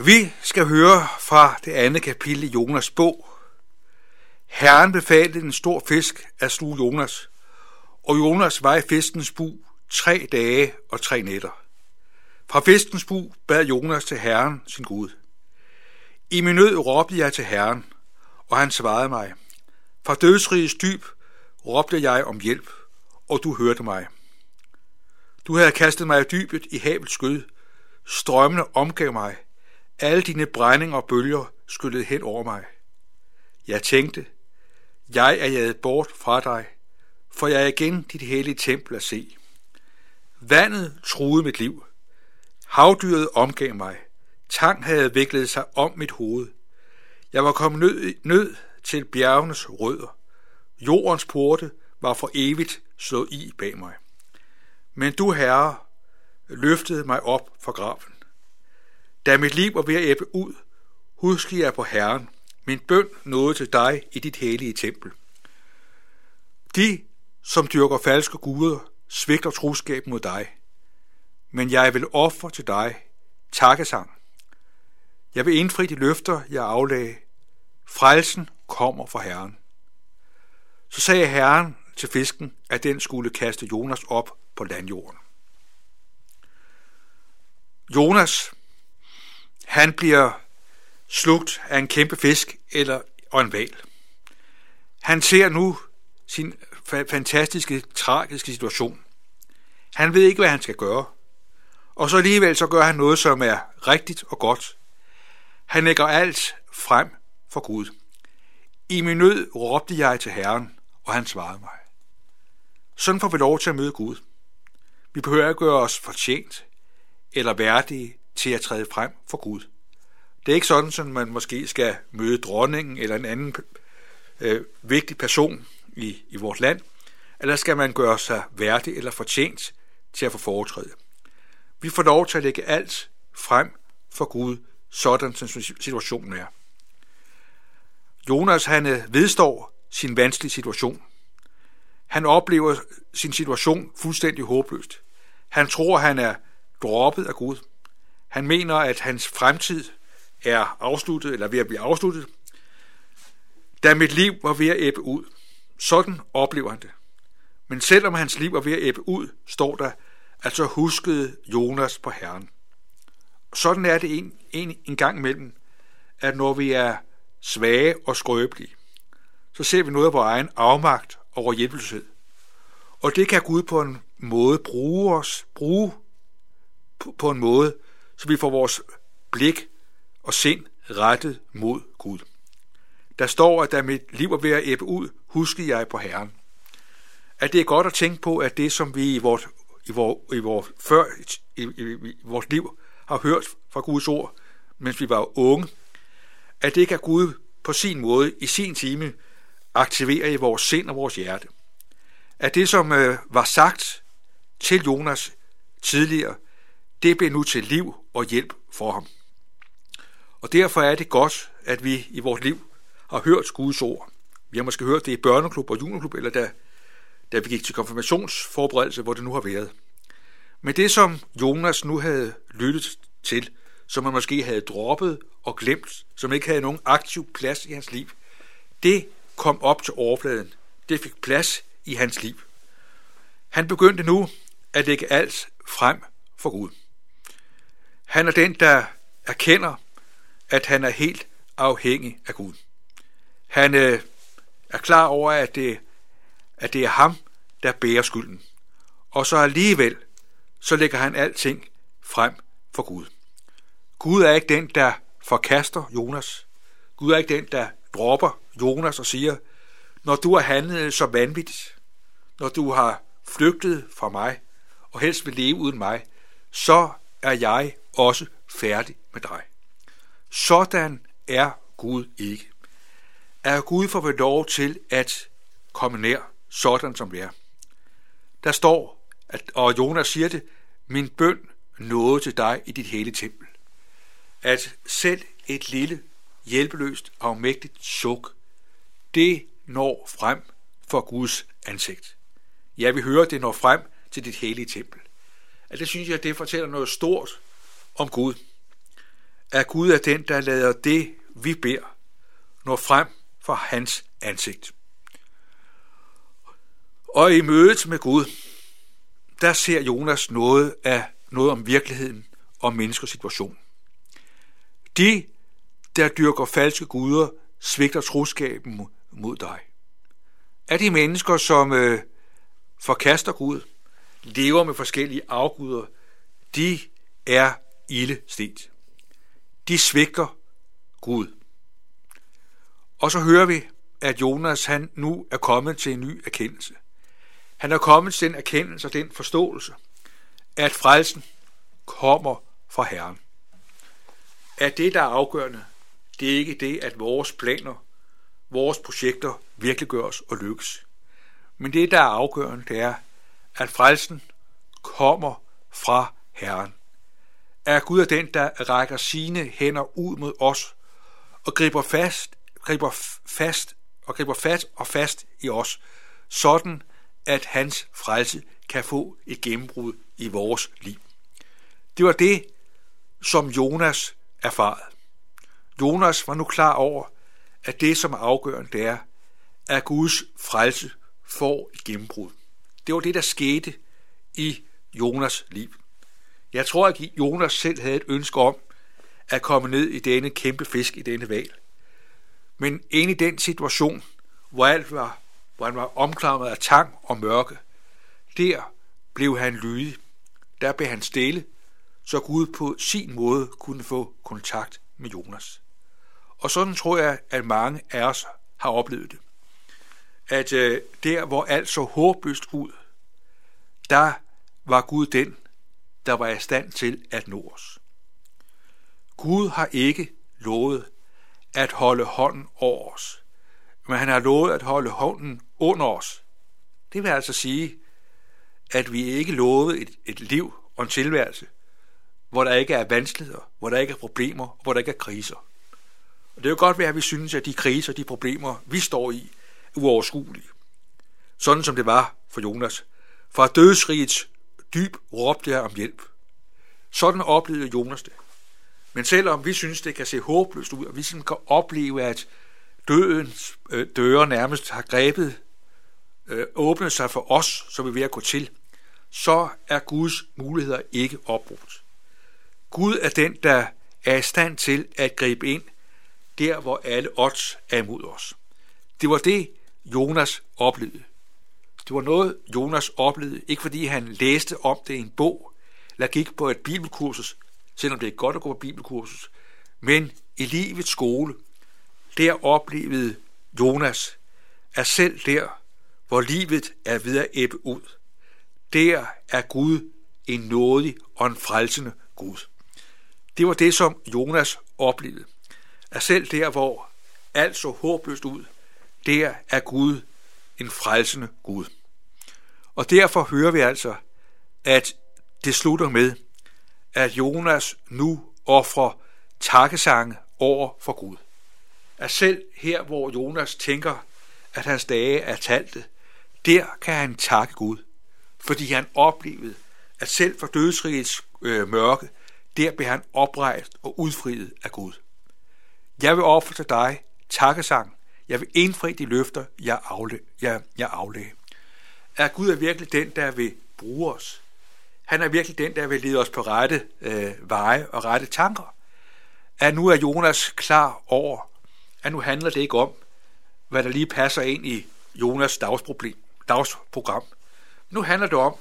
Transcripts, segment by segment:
Vi skal høre fra det andet kapitel i Jonas bog. Herren befalede en stor fisk at sluge Jonas, og Jonas var i fiskens bu tre dage og tre nætter. Fra fiskens bu bad Jonas til Herren, sin Gud. I min nød råbte jeg til Herren, og han svarede mig. Fra dødsrigets dyb råbte jeg om hjælp, og du hørte mig. Du havde kastet mig i dybet i havets skød. Strømmene omgav mig. Alle dine brændinger og bølger skyllede hen over mig. Jeg tænkte, jeg er jaget bort fra dig, for jeg er igen dit hellige tempel at se. Vandet truede mit liv. Havdyret omgav mig. Tang havde viklet sig om mit hoved. Jeg var kommet nød, nød til bjergenes rødder. Jordens porte var for evigt slået i bag mig. Men du, Herre, løftede mig op fra graven. Da mit liv var ved at æbbe ud, huskede jeg på Herren. Min bøn nåede til dig i dit hellige tempel. De, som dyrker falske guder, svigter troskab mod dig. Men jeg vil ofre til dig takkesang. Jeg vil indfri de løfter, jeg aflagde. Frelsen kommer fra Herren. Så sagde Herren til fisken, at den skulle kaste Jonas op på landjorden. Jonas, han bliver slugt af en kæmpe fisk eller og en val. Han ser nu sin fantastiske, tragiske situation. Han ved ikke, hvad han skal gøre. Og så alligevel så gør han noget, som er rigtigt og godt. Han lægger alt frem for Gud. I min nød råbte jeg til Herren, og han svarede mig. Sådan får vi lov til at møde Gud. Vi behøver ikke gøre os fortjent eller værdige til at træde frem for Gud. Det er ikke sådan, at man måske skal møde dronningen eller en anden øh, vigtig person i, i vores land, eller skal man gøre sig værdig eller fortjent til at få foretræde. Vi får lov til at lægge alt frem for Gud, sådan som situationen er. Jonas han øh, vedstår sin vanskelige situation. Han oplever sin situation fuldstændig håbløst. Han tror, han er droppet af Gud. Han mener, at hans fremtid er afsluttet, eller ved at blive afsluttet, da mit liv var ved at æbbe ud. Sådan oplever han det. Men selvom hans liv var ved at æbbe ud, står der, at så huskede Jonas på Herren. Sådan er det en, en, en gang imellem, at når vi er svage og skrøbelige, så ser vi noget af vores egen afmagt og hjælpeløshed. Og det kan Gud på en måde bruge os, bruge på en måde, så vi får vores blik og sind rettet mod Gud. Der står, at da mit liv er ved at æbbe ud, huskede jeg på Herren. At det er godt at tænke på, at det, som vi i vores, i vores, i vores, før i, i, i vores liv har hørt fra Guds ord, mens vi var unge, at det kan Gud på sin måde, i sin time, aktivere i vores sind og vores hjerte. At det, som øh, var sagt til Jonas tidligere, det blev nu til liv og hjælp for ham. Og derfor er det godt, at vi i vores liv har hørt Guds ord. Vi har måske hørt det i børneklub og juniorklub, eller da, da vi gik til konfirmationsforberedelse, hvor det nu har været. Men det, som Jonas nu havde lyttet til, som han måske havde droppet og glemt, som ikke havde nogen aktiv plads i hans liv, det kom op til overfladen. Det fik plads i hans liv. Han begyndte nu at lægge alt frem for Gud. Han er den, der erkender, at han er helt afhængig af Gud. Han øh, er klar over, at det, at det er ham, der bærer skylden. Og så alligevel, så lægger han alting frem for Gud. Gud er ikke den, der forkaster Jonas. Gud er ikke den, der dropper Jonas og siger, når du har handlet så vanvittigt, når du har flygtet fra mig, og helst vil leve uden mig, så er jeg også færdig med dig. Sådan er Gud ikke. Er Gud får ved lov til at komme nær, sådan som det er. Der står, at, og Jonas siger det, min bøn nåede til dig i dit hele tempel. At selv et lille, hjælpeløst, afmægtigt suk, det når frem for Guds ansigt. Ja, vi hører, det når frem til dit hellige tempel. At det synes jeg, det fortæller noget stort om Gud at Gud er den, der lader det, vi beder, nå frem for hans ansigt. Og i mødet med Gud, der ser Jonas noget af noget om virkeligheden og menneskers situation. De, der dyrker falske guder, svigter troskaben mod dig. Er de mennesker, som øh, forkaster Gud, lever med forskellige afguder, de er ilde stet. De svigter Gud. Og så hører vi, at Jonas han nu er kommet til en ny erkendelse. Han er kommet til den erkendelse og den forståelse, at frelsen kommer fra Herren. At det, der er afgørende, det er ikke det, at vores planer, vores projekter virkelig gøres og lykkes. Men det, der er afgørende, det er, at frelsen kommer fra Herren. Er Gud er den, der rækker sine hænder ud mod os og griber fast, griber fast og griber fat og fast i os, sådan at hans frelse kan få et gennembrud i vores liv. Det var det, som Jonas erfarede. Jonas var nu klar over, at det, som er afgørende, det er, at Guds frelse får et gennembrud. Det var det, der skete i Jonas liv. Jeg tror, at Jonas selv havde et ønske om at komme ned i denne kæmpe fisk, i denne val. Men ind i den situation, hvor alt var, hvor han var omklamret af tang og mørke, der blev han lydig. Der blev han stille, så Gud på sin måde kunne få kontakt med Jonas. Og sådan tror jeg, at mange af os har oplevet det. At øh, der, hvor alt så håbløst ud, der var Gud den, der var i stand til at nå os. Gud har ikke lovet at holde hånden over os, men han har lovet at holde hånden under os. Det vil altså sige, at vi ikke lovet et, et liv og en tilværelse, hvor der ikke er vanskeligheder, hvor der ikke er problemer, hvor der ikke er kriser. Og det er jo godt være, at vi synes, at de kriser, de problemer, vi står i, er uoverskuelige. Sådan som det var for Jonas. Fra dødsrigets dyb råbte jeg om hjælp. Sådan oplevede Jonas det. Men selvom vi synes, det kan se håbløst ud, og vi sådan kan opleve, at dødens øh, døre nærmest har grebet, øh, åbnet sig for os, så vi er ved at gå til, så er Guds muligheder ikke opbrugt. Gud er den, der er i stand til at gribe ind der, hvor alle odds er imod os. Det var det, Jonas oplevede. Det var noget, Jonas oplevede, ikke fordi han læste om det i en bog, eller gik på et bibelkursus, selvom det er godt at gå på bibelkursus, men i livets skole, der oplevede Jonas, at selv der, hvor livet er ved at æbbe ud, der er Gud en nådig og en frelsende Gud. Det var det, som Jonas oplevede. At selv der, hvor alt så håbløst ud, der er Gud en frelsende Gud. Og derfor hører vi altså, at det slutter med, at Jonas nu offrer takkesange over for Gud. At selv her, hvor Jonas tænker, at hans dage er talte, der kan han takke Gud, fordi han oplevede, at selv for dødsrigets øh, mørke, der blev han oprejst og udfriet af Gud. Jeg vil ofre til dig takkesang. Jeg vil indfri de løfter, jeg, afle, jeg, jeg aflagde. Er Gud er virkelig den, der vil bruge os. Han er virkelig den, der vil lede os på rette øh, veje og rette tanker. At nu er Jonas klar over, at nu handler det ikke om, hvad der lige passer ind i Jonas dagsproblem, dagsprogram. Nu handler det om,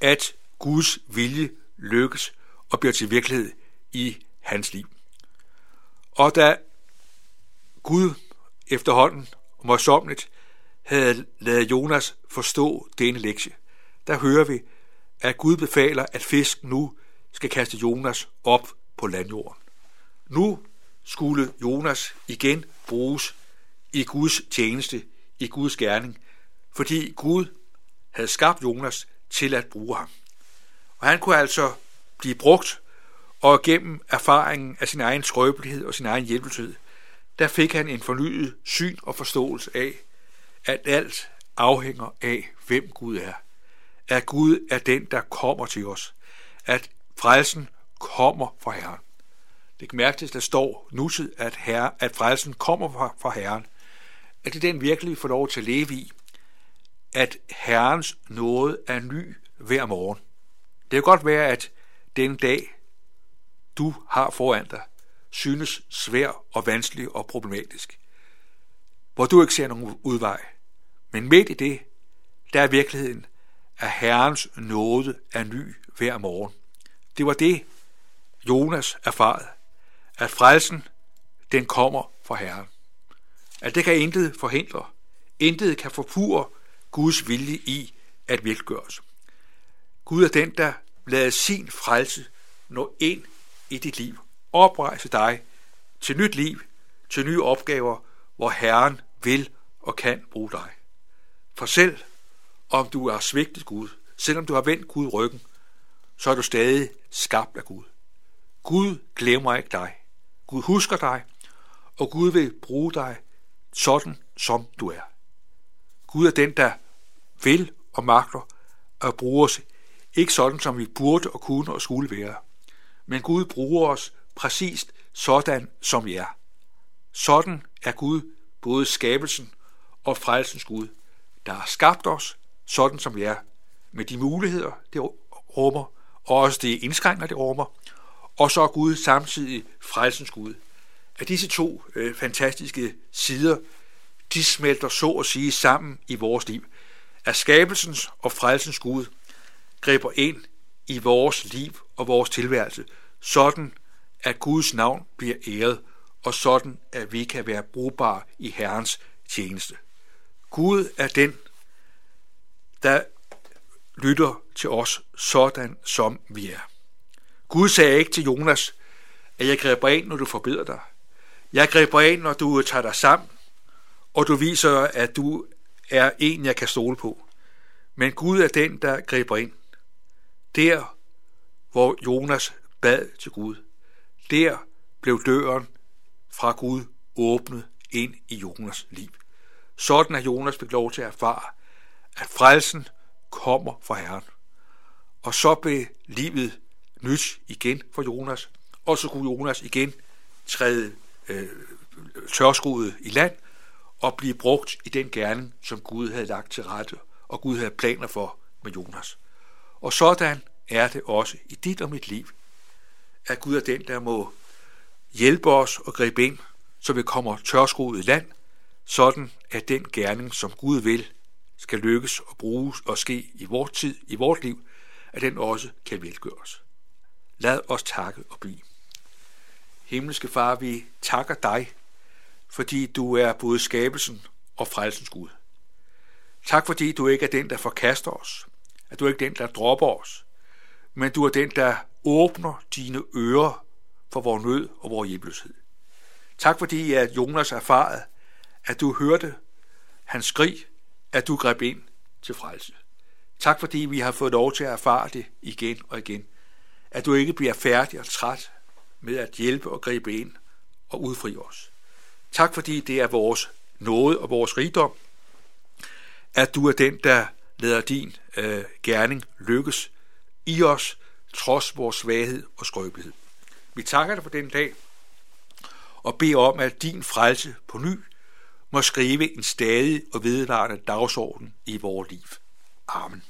at Guds vilje lykkes og bliver til virkelighed i hans liv. Og da Gud efterhånden morsomligt havde lavet Jonas forstå denne lektie, der hører vi, at Gud befaler, at fisk nu skal kaste Jonas op på landjorden. Nu skulle Jonas igen bruges i Guds tjeneste, i Guds gerning, fordi Gud havde skabt Jonas til at bruge ham. Og han kunne altså blive brugt, og gennem erfaringen af sin egen skrøbelighed og sin egen hjælpeløshed, der fik han en fornyet syn og forståelse af, at alt afhænger af, hvem Gud er. At Gud er den, der kommer til os. At frelsen kommer fra Herren. Det kan mærkes, at der står nutid, at, herre, at frelsen kommer fra, fra Herren. At det er den virkelig får lov til at leve i, at Herrens nåde er ny hver morgen. Det kan godt være, at den dag, du har foran dig, synes svær og vanskelig og problematisk. Hvor du ikke ser nogen udvej. Men midt i det, der er virkeligheden, at Herrens nåde er ny hver morgen. Det var det, Jonas erfarede, at frelsen, den kommer fra Herren. At det kan intet forhindre, intet kan forpure Guds vilje i at virkeliggøres. Gud er den, der lader sin frelse nå ind i dit liv, oprejse dig til nyt liv, til nye opgaver, hvor Herren vil og kan bruge dig. For selv om du er svigtet Gud, selvom du har vendt Gud ryggen, så er du stadig skabt af Gud. Gud glemmer ikke dig. Gud husker dig, og Gud vil bruge dig sådan, som du er. Gud er den, der vil og magter at bruge os, ikke sådan, som vi burde og kunne og skulle være. Men Gud bruger os præcist sådan, som vi er. Sådan er Gud både skabelsen og frelsens Gud, der har skabt os, sådan som vi er, med de muligheder, det rummer, og også det indskrænkninger, det rummer, og så er Gud samtidig frelsens Gud. At disse to øh, fantastiske sider, de smelter så at sige sammen i vores liv. At skabelsens og frelsens Gud griber ind i vores liv og vores tilværelse, sådan at Guds navn bliver æret, og sådan at vi kan være brugbare i Herrens tjeneste. Gud er den, der lytter til os sådan, som vi er. Gud sagde ikke til Jonas, at jeg griber ind, når du forbedrer dig. Jeg griber ind, når du tager dig sammen, og du viser, at du er en, jeg kan stole på. Men Gud er den, der griber ind. Der, hvor Jonas bad til Gud, der blev døren fra Gud åbnet ind i Jonas liv. Sådan er Jonas fik lov til at erfare, at frelsen kommer fra Herren. Og så blev livet nyt igen for Jonas, og så kunne Jonas igen træde øh, tørskruet i land og blive brugt i den gerning, som Gud havde lagt til rette, og Gud havde planer for med Jonas. Og sådan er det også i dit og mit liv, at Gud er den, der må hjælpe os og gribe ind, så vi kommer tørskoet i land, sådan at den gerning, som Gud vil, skal lykkes og bruges og ske i vores tid, i vores liv, at den også kan velgøres. Lad os takke og blive. Himmelske Far, vi takker dig, fordi du er både skabelsen og frelsens Gud. Tak fordi du ikke er den, der forkaster os, at du ikke er den, der dropper os, men du er den, der åbner dine ører for vores nød og vores hjælpeløshed. Tak fordi, at Jonas erfarede, at du hørte hans skrig, at du greb ind til frelse. Tak fordi vi har fået lov til at erfare det igen og igen. At du ikke bliver færdig og træt med at hjælpe og gribe ind og udfri os. Tak fordi det er vores nåde og vores rigdom, at du er den, der lader din øh, gerning lykkes i os, trods vores svaghed og skrøbelighed. Vi takker dig for den dag, og beder om, at din frelse på ny må skrive en stadig og vedvarende dagsorden i vores liv. Amen.